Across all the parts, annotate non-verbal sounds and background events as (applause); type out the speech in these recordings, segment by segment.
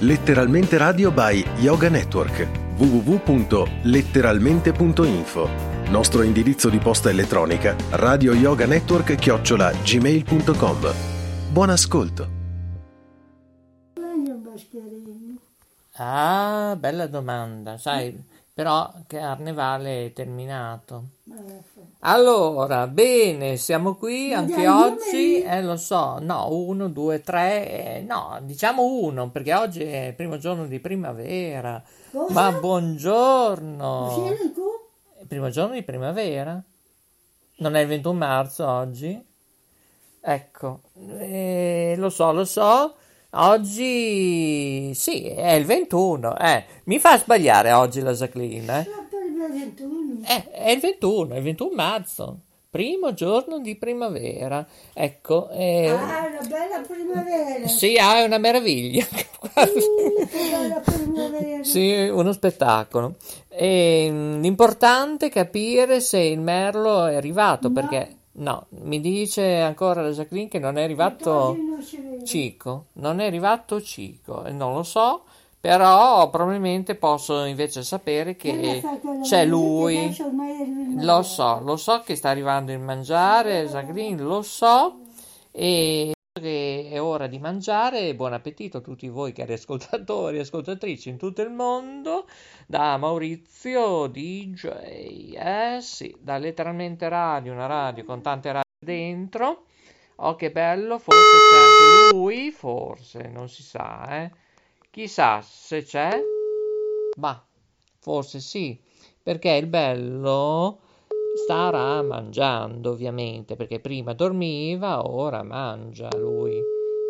Letteralmente Radio by Yoga Network. www.letteralmente.info Nostro indirizzo di posta elettronica radio yoga network chiocciola gmail.com Buon ascolto! Ah, bella domanda, sai, però Carnevale è terminato. Allora, bene, siamo qui Ma anche oggi, eh, lo so, no, uno, due, tre, eh, no, diciamo uno, perché oggi è il primo giorno di primavera. Cosa? Ma buongiorno! Il primo giorno di primavera? Non è il 21 marzo oggi? Ecco, eh, lo so, lo so. Oggi sì, è il 21. Eh, mi fa sbagliare oggi la Jacqueline. Eh? Sotto il 21. Eh, è il 21, è il 21 marzo, primo giorno di primavera. Ecco, eh, Ah, una bella primavera. sì, ah, è una meraviglia. (laughs) (laughs) Primavera. Sì, uno spettacolo. E, mm, l'importante è capire se il merlo è arrivato, perché no, mi dice ancora la Jacqueline che non è arrivato non. Cico, non è arrivato Cico, e non lo so, però probabilmente posso invece sapere che c'è lui. Lo so, lo so che sta arrivando il mangiare, Jacqueline, lo so, e che è ora di mangiare. Buon appetito a tutti voi cari ascoltatori e ascoltatrici in tutto il mondo, da Maurizio DJ, eh sì, da letteralmente radio, una radio con tante radio dentro. Oh, che bello, forse c'è anche lui, forse, non si sa, eh. Chissà se c'è, ma forse sì, perché il bello starà mangiando, ovviamente, perché prima dormiva, ora mangia lui.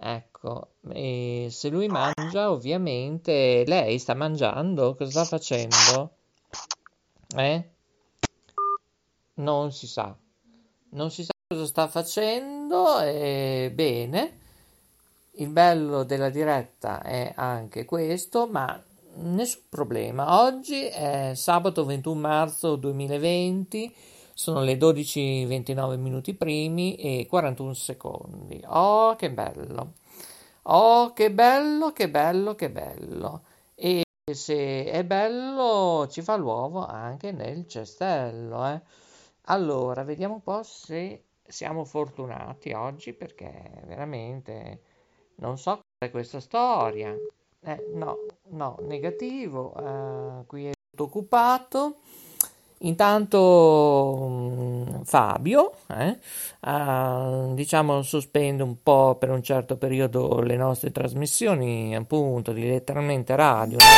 Ecco, e se lui mangia, ovviamente lei sta mangiando, cosa sta facendo? Eh? Non si sa. Non si sa cosa sta facendo e bene. Il bello della diretta è anche questo, ma nessun problema. Oggi è sabato 21 marzo 2020, sono le 12:29 minuti primi e 41 secondi. Oh, che bello! Oh, che bello, che bello, che bello! E se è bello, ci fa l'uovo anche nel cestello, eh? Allora, vediamo un po' se siamo fortunati oggi, perché veramente non so cos'è questa storia. Eh, no, no, negativo. eh, qui è tutto occupato. Intanto mm, Fabio, eh, ah, diciamo, sospende un po' per un certo periodo le nostre trasmissioni, appunto, di letteralmente radio, radio.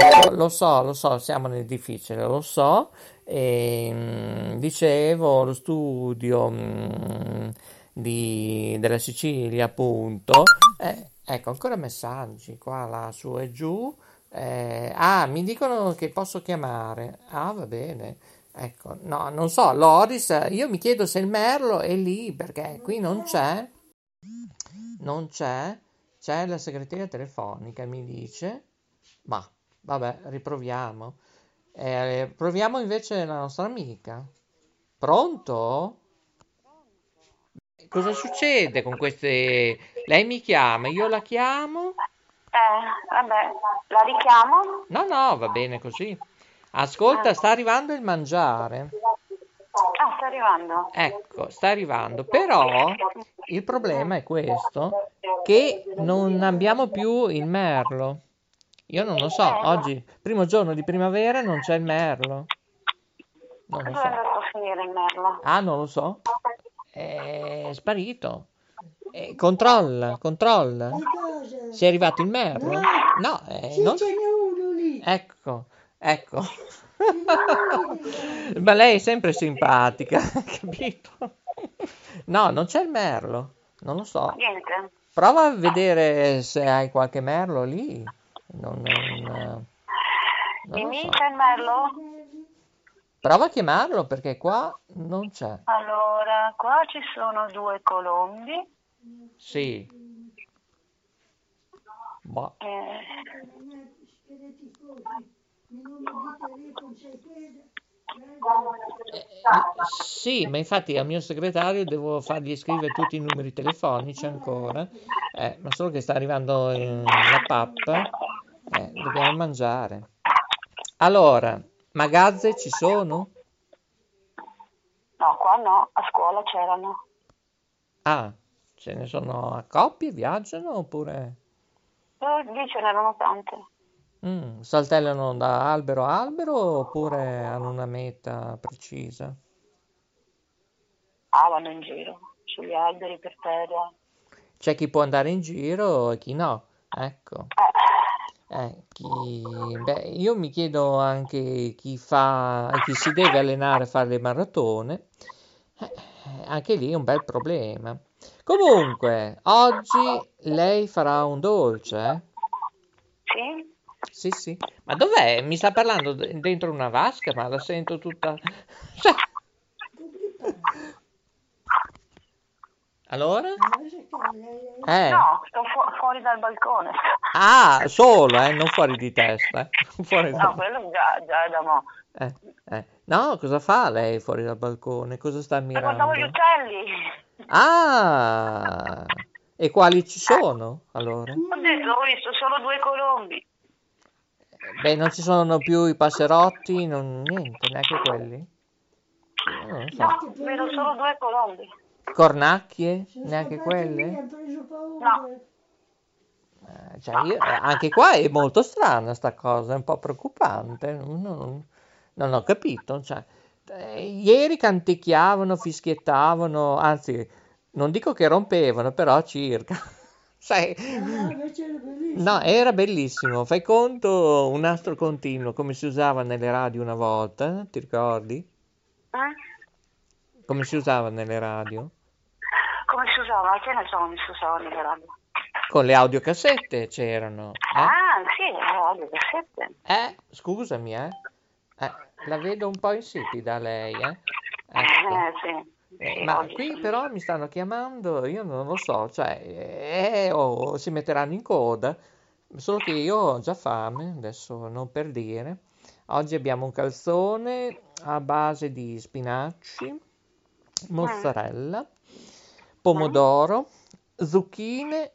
Ecco, lo so, lo so, siamo nel difficile, lo so. E, mm, dicevo, lo studio mm, di- della Sicilia, appunto. Eh, ecco, ancora messaggi qua, là, su e giù. Eh, ah, mi dicono che posso chiamare. Ah, va bene. Ecco, no, non so, Loris, io mi chiedo se il Merlo è lì, perché qui non c'è. Non c'è. C'è la segreteria telefonica, mi dice. Ma, vabbè, riproviamo. Eh, proviamo invece la nostra amica. Pronto? Cosa succede con queste... Lei mi chiama, io la chiamo? Eh, vabbè, la richiamo? No, no, va bene così. Ascolta, sta arrivando il mangiare. Ah, sta arrivando. Ecco, sta arrivando. Però il problema è questo, che non abbiamo più il merlo. Io non lo so, oggi, primo giorno di primavera, non c'è il merlo. Non lo Dove è so. andato a finire il merlo? Ah, non lo so. È sparito. Eh, controlla, controlla. Di cosa? Se è arrivato il merlo? No, eh, Sì, non... ce n'è uno lì. Ecco, ecco. (laughs) Ma lei è sempre simpatica, (laughs) capito? No, non c'è il merlo, non lo so. Niente. Prova a vedere se hai qualche merlo lì. Non, non, non lo so. Il merlo? Prova a chiamarlo perché qua non c'è. Allora, qua ci sono due colombi. Sì. Boh. Eh, Eh, sì, ma infatti al mio segretario devo fargli scrivere tutti i numeri telefonici ancora, eh, ma solo che sta arrivando eh, la pappa, eh, dobbiamo mangiare. Allora, magazze ci sono? No, qua no, a scuola c'erano. Ah, ce ne sono a coppie, viaggiano oppure Eh, lì ce n'erano tante. mm, saltellano da albero a albero oppure hanno una meta precisa? Ah, vanno in giro, sugli alberi, per terra. C'è chi può andare in giro e chi no, ecco. Eh, Eh, chi... Beh, io mi chiedo anche chi fa, chi si deve allenare a fare le maratone, eh, anche lì è un bel problema. Comunque, oggi lei farà un dolce, sì? Sì, sì. Ma dov'è? Mi sta parlando d- dentro una vasca, ma la sento tutta... Cioè, allora? Eh. No, sto fu- fuori dal balcone. Ah, solo, eh, non fuori di testa. eh. (laughs) Fuori No, da... quello già, già è da mo'. Eh, eh. No, cosa fa lei fuori dal balcone? Cosa sta E guardavo gli ammirando? uccelli. Ah, e quali ci sono allora? Oddio, L'ho visto solo due colombi. Beh, non ci sono più i passerotti, non, niente, neanche quelli. Eh, Non so. No, vedo solo due colombi. Cornacchie, neanche quelle? Mi ha preso paura. Eh, cioè, io- eh, anche qua è molto strana sta cosa, è un po' preoccupante. Non, non- non ho capito. cioè, eh, ieri canticchiavano, fischiettavano, anzi, non dico che rompevano, però circa. (laughs) Sai, Ah, no, era bellissimo. Fai conto un nastro continuo come si usava nelle radio una volta, ti ricordi? Eh? Come si usava nelle radio? Come si usava? Che ne so come si usava nelle radio? Con le audiocassette c'erano. Eh? Ah, sì, le radio cassette. Eh, scusami, eh. Eh, la vedo un po' insipida lei, eh. Ecco. Eh, sì. Eh, Sì, ma qui però mi stanno chiamando, io non lo so, cioè, eh, o si metteranno in coda, solo che io ho già fame, adesso non per dire. Oggi abbiamo un calzone a base di spinaci, mozzarella, pomodoro, zucchine,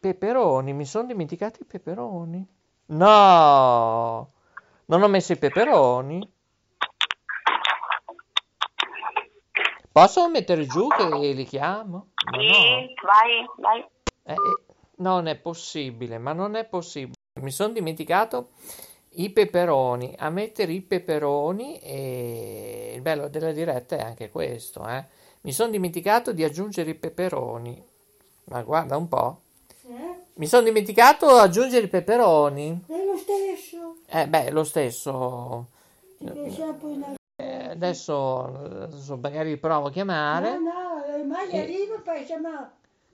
peperoni. Mi sono dimenticato i peperoni? No, non ho messo i peperoni. Posso mettere giù che li chiamo? Ma no. Sì, vai, vai. Eh, eh, non è possibile, ma non è possibile. Mi sono dimenticato i peperoni. A mettere i peperoni e il bello della diretta è anche questo, eh. Mi sono dimenticato di aggiungere i peperoni. Ma guarda un po'. Mi sono dimenticato di aggiungere i peperoni. Eh beh, lo stesso. Eh, adesso, adesso magari provo a chiamare. No, no, eh, mai E- poi siamo...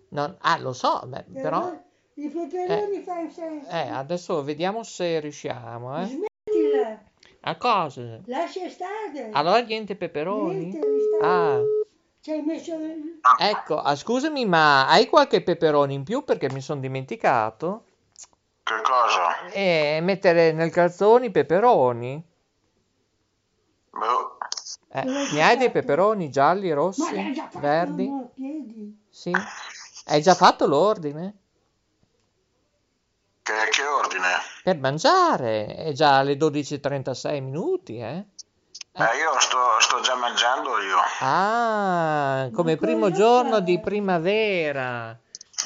Non- ah, lo so, beh, però... I peperoni fanno senso. Eh, adesso vediamo se riusciamo, eh. Smettila. A cosa? Lascia stare. Allora niente peperoni? Niente, Ah, messo... ecco, ah, scusami, ma hai qualche peperone in più perché mi sono dimenticato? Che cosa? E mettere nel calzone i peperoni? Boh, Eh, ne hai dei peperoni gialli, rossi, verdi? chiedi. Sì. Hai già fatto l'ordine? che, che ordine? Per mangiare, è già alle 12.36 minuti, eh? Eh, io sto, sto già mangiando io. Ah, come primo giorno di primavera.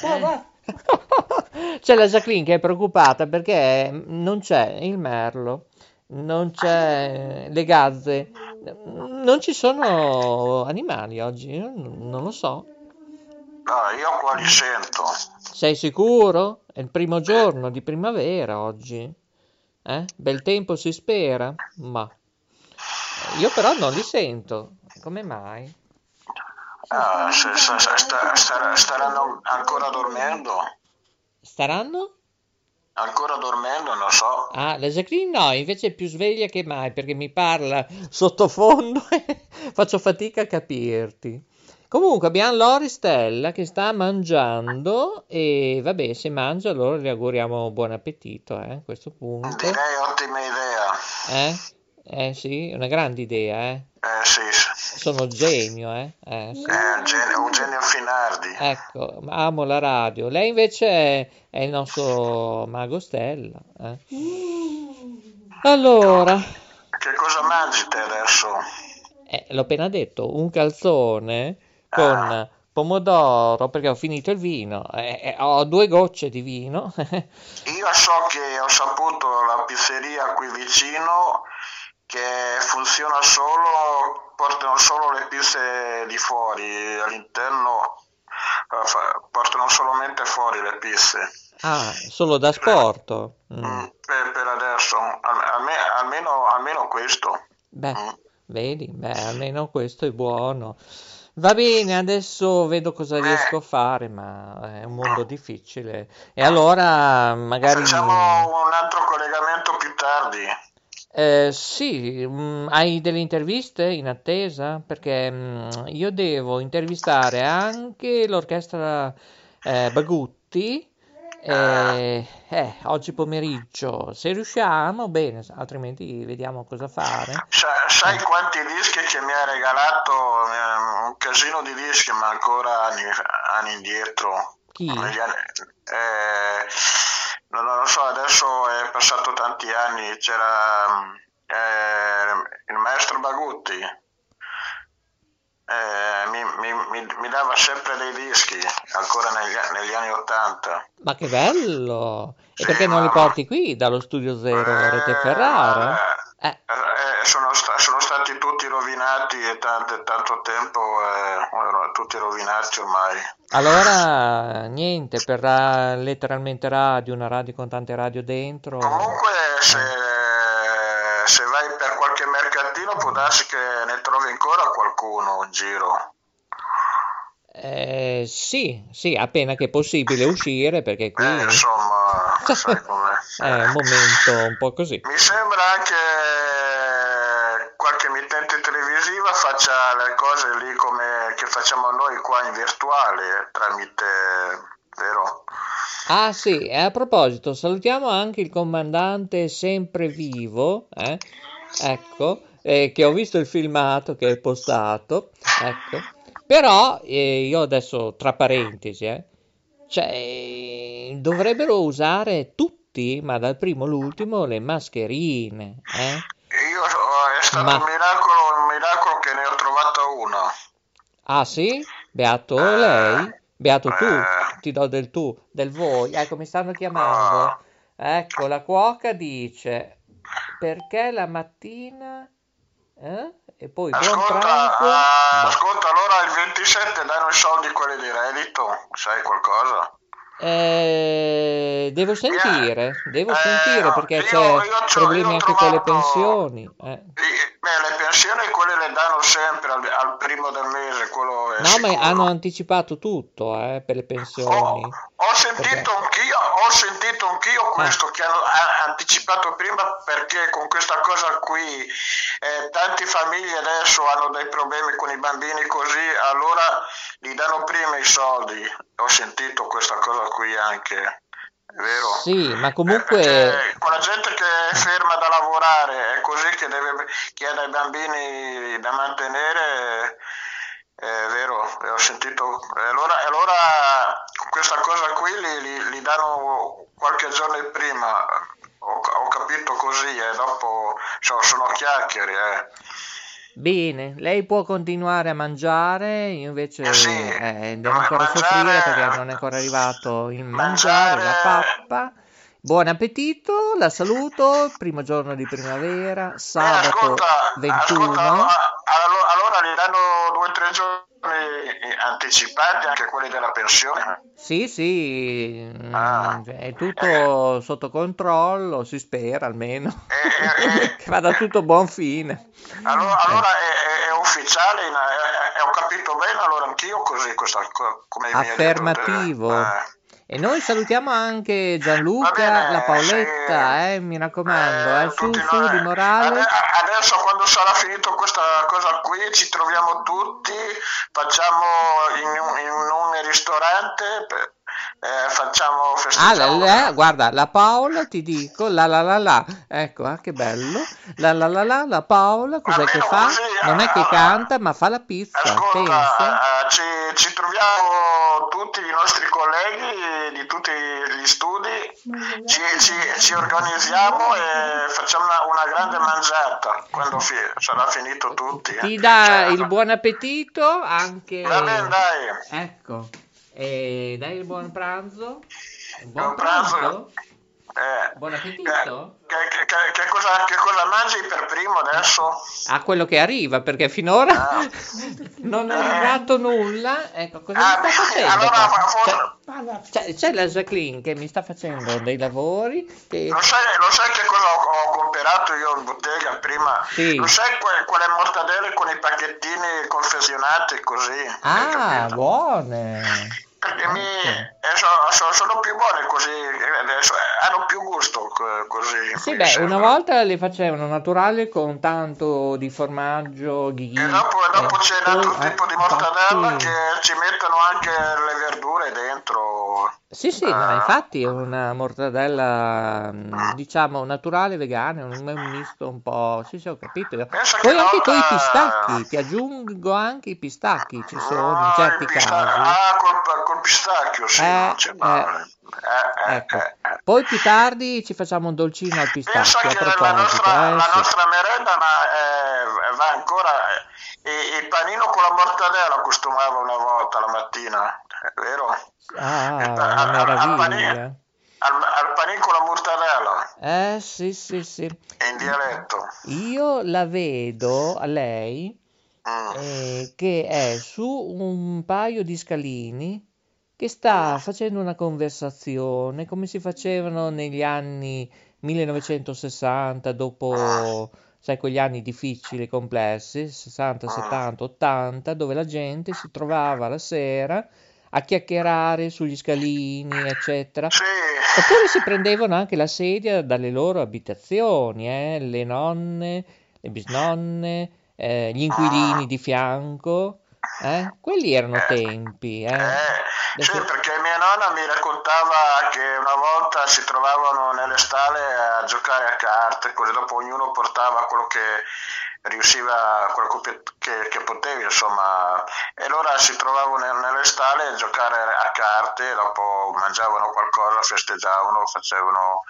Va. (laughs) C'è la Jacqueline che è preoccupata perché non c'è il merlo, non c'è le gazze, non ci sono animali oggi, non lo so. No, io qua li sento. Sei sicuro? È il primo giorno di primavera oggi. Eh? Bel tempo si spera, ma io però non li sento. Come mai? Ah, se- se- se- sta- sta- staranno ancora dormendo? Staranno? Ancora dormendo, non so. Ah, la Jacqueline no, invece è più sveglia che mai perché mi parla sottofondo (laughs) e faccio fatica a capirti. Comunque abbiamo Lori Stella che sta mangiando e vabbè, se mangia allora le auguriamo buon appetito, eh, a questo punto. Direi ottima idea. Eh? Eh sì, è una grande idea, eh. Eh sì, sì. Sono genio, eh. Eh, sì. È un genio, un genio Finardi. Ecco, amo la radio. Lei invece è, è il nostro mago Stella. eh. Allora, Che cosa mangi te adesso? eh, l'ho appena detto, un calzone con pomodoro perché ho finito il vino. eh, eh, ho due gocce di vino. (laughs) Io so che ho saputo la pizzeria qui vicino che funziona solo, portano solo le pizze di fuori, all'interno eh, portano solamente fuori le pizze. Ah, solo da sport. Mm. Mm, per, per adesso, Al- alme- almeno, almeno questo. Beh, Mm. vedi, beh, almeno questo è buono. Va bene, adesso vedo cosa riesco a fare, ma è un mondo difficile. E allora magari... Facciamo un altro collegamento più tardi. Eh, sì, mm, hai delle interviste in attesa? Perché mm, io devo intervistare anche l'orchestra eh, Bagutti eh, eh, oggi pomeriggio. Se riusciamo, bene, altrimenti vediamo cosa fare. Sa- sai quanti dischi che mi ha regalato? Eh, Un casino di dischi, ma ancora anni, anni indietro. Chi? Negli anni- eh, non, non lo so, adesso è passato tanti anni. C'era mm, eh, il maestro Bagutti. Eh, mi, mi- mi- mi dava sempre dei dischi, ancora negli, negli anni Ottanta. Ma che bello! E Sì, perché non li porti qui dallo studio zero Rete Ferrara? Eh, Eh, sono, sta- sono stati tutti rovinati e tanto, tanto tempo, eh, tutti rovinati ormai. allora, niente, per ra- letteralmente radio, una radio con tante radio dentro. Comunque, se, se vai per qualche mercatino, può darsi che ne trovi ancora qualcuno in giro. Eh, sì, sì, appena che è possibile uscire, perché qui Eh, insomma, sai (laughs) com'è. è un momento un po' così. Mi sembra anche qualche emittente televisiva faccia le cose lì come che facciamo noi qua in virtuale, tramite, vero? Ah sì, e a proposito, salutiamo anche il comandante sempre vivo, eh? Ecco, eh, che ho visto il filmato che è postato, ecco. Però eh, io adesso, tra parentesi, eh, cioè, eh, dovrebbero usare tutti, ma dal primo all'ultimo, le mascherine, eh? Io è stato Ma- un miracolo, un miracolo che ne ho trovata una. Ah sì? Beato lei? Beato tu? Eh. Ti do del tu, del voi. Ecco, mi stanno chiamando. Ecco, la cuoca dice, perché la mattina... eh? E poi Ascolta, pranzo? ah, Boh. ascolta, allora il 27 danno i soldi quelli di reddito, sai qualcosa? Eh, devo sentire, devo Eh, sentire no, perché io- c'è io problemi anche con le trovato- pensioni. eh. Beh, le pensioni quelle le danno sempre al, al primo del mese, quello No, ma sicuro. hanno anticipato tutto, eh, per le pensioni. Ho, ho sentito Perché- anch'io, ho sentito anch'io questo che hanno ha- anticipato prima perché con questa cosa qui eh, tante famiglie adesso hanno dei problemi con i bambini così, allora gli danno prima i soldi. Ho sentito questa cosa qui anche, è vero? Sì, ma Eh, comunque... con la gente che è ferma da lavorare è così che, deve, che ha dei bambini da mantenere, è vero, ho sentito. e Allora, allora questa cosa qui li, li- li danno qualche giorno prima, ho, ho capito così, e dopo so- sono chiacchiere. eh. Bene, lei può continuare a mangiare, io invece Eh sì, eh, devo ancora mangiare- soffrire perché non è ancora arrivato il mangiare, la mangiare- pappa. Buon appetito, la saluto, primo giorno di primavera, Eh, sabato ascolta, 21. ascolta, allora, allora- allora gli danno due o tre giorni anticipati anche quelli della pensione. Sì, sì, mm, Ah. è tutto sotto controllo, si spera almeno, Eh, eh, eh. (laughs) che vada tutto a buon fine. Allora, allora è, è- ufficiale, in- è- ho capito bene, allora anch'io così, questa, co- come detto. Affermativo. Eh. E noi salutiamo anche Gianluca, bene, la Paoletta, sì. eh, mi raccomando, eh, su, tutti su noi. di morale. Ade- Adesso quando sarà finito questa cosa qui ci troviamo tutti, facciamo in un, in un ristorante, per- eh, facciamo Ah, festeggiamo. la- la- guarda, la Paola ti dico, la la la la, ecco, ah, che bello, la la la la, la Paola, cos'è che fa? così, Non è che ah, canta, ma fa la pizza. Ascolta, eh, ci, ci troviamo tutti i nostri colleghi di tutti gli studi, ci, ci- ci organizziamo e facciamo una, una grande mangiata quando fi- sarà finito tutti. Ti eh. dà Cioè, il buon appetito anche... Va bene, dai. Ecco, e dai il buon pranzo? Buon Buon pranzo. pranzo? Eh, Buon che, appetito? che- che- che- che cosa, che cosa mangi per primo adesso? A quello che arriva, perché finora Ah. (laughs) non è arrivato nulla. Ecco, cosa Ah, mi sta facendo? allora, Parla. c'è, c'è la Jacqueline che mi sta facendo dei lavori che... Lo sai, lo sai che cosa ho, ho comprato io in bottega prima? Sì. Lo sai que- quelle mortadelle con i pacchettini confezionati così? Ah, buone! Perché mi, Ecco. eh, so- so- sono più buone così, eh, adesso, eh, hanno più gusto co- così. Sì, beh, sembra. una volta le facevano naturali con tanto di formaggio, ghighi. E dopo, e dopo eh, c'è un poi- altro eh, tipo di mortadella infatti- che ci mettono anche le verdure dentro. Sì, sì, no, infatti è una mortadella, mm, diciamo, naturale, vegana, un, un misto un po'... Sì, sì, ho capito. Pensa Poi che anche con i pistacchi, ti aggiungo anche i pistacchi, ci sono in Ah, certi il pista- casi. Ah, col, col pistacchio, sì, Eh, eh. male. Eh, eh, Ecco, eh, poi più tardi ci facciamo un dolcino al pistacchio, a che la proposito, nostra, la sì. nostra merenda ma, eh, va ancora. il panino con la mortadella costumava una volta la mattina, (laughs) vero? Ah, pa- una al- al- al meraviglia. Al, al panino con la mortadella, Eh, sì, sì, sì. in dialetto. Io la vedo a lei Mm. eh, che è su un paio di scalini che sta facendo una conversazione come si facevano negli anni 1960, dopo, sai, quegli anni difficili, complessi, 60, 70, 80, dove la gente si trovava la sera a chiacchierare sugli scalini, eccetera. Sì, Oppure si prendevano anche la sedia dalle loro abitazioni, eh, le nonne, le bisnonne, eh, gli inquilini di fianco. Eh. Quelli erano tempi. Eh. eh, sì, perché mia nonna mi raccontava che una volta si trovavano nelle stalle a giocare a carte, così dopo ognuno portava quello che riusciva, quello che, che- che potevi, insomma, e allora si trovavano ne- nelle stalle a giocare a carte, dopo mangiavano qualcosa, festeggiavano, facevano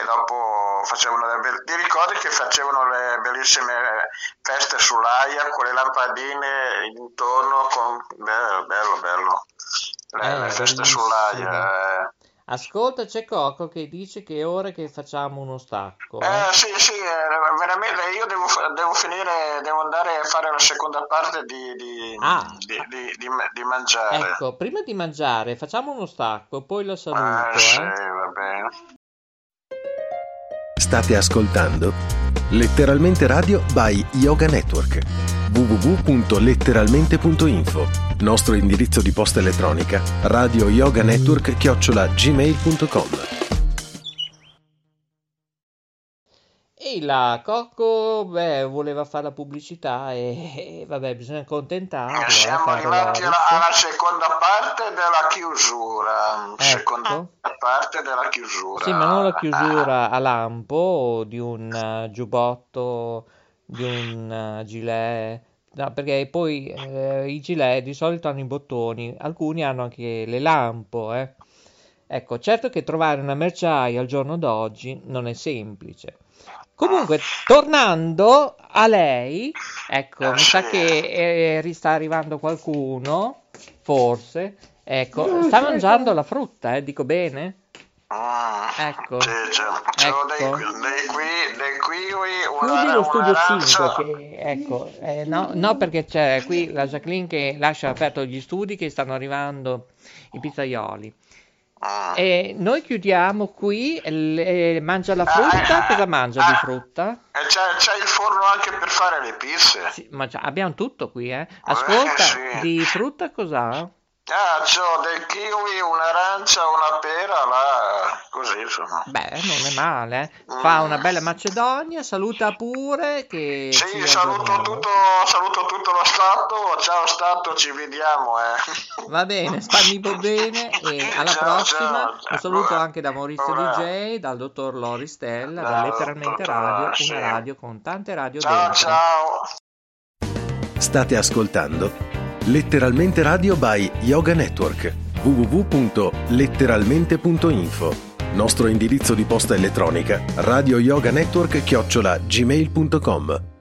e dopo facevano le be- ti ricordi che facevano le bellissime feste sull'aia con le lampadine intorno con bello bello bello le, Eh, le feste sull'aia eh. Ascolta, c'è Coco che dice che è ora che facciamo uno stacco. eh. Eh, sì, sì, eh, veramente io devo, devo finire, devo andare a fare la seconda parte di, di, Ah. di, di- di ma- di mangiare. Ecco, prima di mangiare facciamo uno stacco, poi lo Eh, saluto. sì, eh. va bene. State ascoltando Letteralmente Radio by Yoga Network www.letteralmente.info Nostro indirizzo di posta elettronica radio E la Cocco, beh, voleva fare la pubblicità e, e vabbè, bisogna accontentarlo. eh, Siamo caro arrivati alla, alla seconda parte della chiusura. Ecco. Seconda parte della chiusura. Sì, ma non la chiusura a lampo di un eh, giubbotto, di un eh, gilet. No, perché poi eh, i gilet di solito hanno i bottoni, alcuni hanno anche le lampo, eh. Ecco, certo che trovare una merciaia al giorno d'oggi non è semplice. Comunque, tornando a lei, ecco, mi sa che eh, sta arrivando qualcuno, forse. Ecco, sta mangiando la frutta, eh, dico bene? Ecco. Sì, c'è, c'è Ecco. dei, dei, qui, dei kiwi, una, Chiudi lo studio un'arancia. 5, che, ecco, eh, no, no, perché c'è qui la Jacqueline che lascia aperto gli studi che stanno arrivando i pizzaioli. Mm. E noi chiudiamo qui, le- mangia la frutta, cosa mangia di frutta? E c'è, c'è il forno anche per fare le pizze. Sì, ma abbiamo tutto qui, eh. Ascolta, sì. di frutta cos'ha? Ah, c'ho del kiwi, un'arancia, una pera, là, così insomma. Beh, non è male. eh. Fa una bella Macedonia, saluta pure che Sì, saluto tutto, saluto tutto lo Stato, ciao Stato, ci vediamo. Eh. Va bene, stammi bene e alla Ciao, prossima. ciao. Un saluto anche da Maurizio Bravo. DJ, dal dottor Lori Stella, da Letteralmente dottor Radio, sì. una radio con tante radio Ciao, dentro. ciao. State ascoltando Letteralmente Radio by Yoga Network. www.letteralmente.info Nostro indirizzo di posta elettronica radioyoganetwork chiocciola gmail.com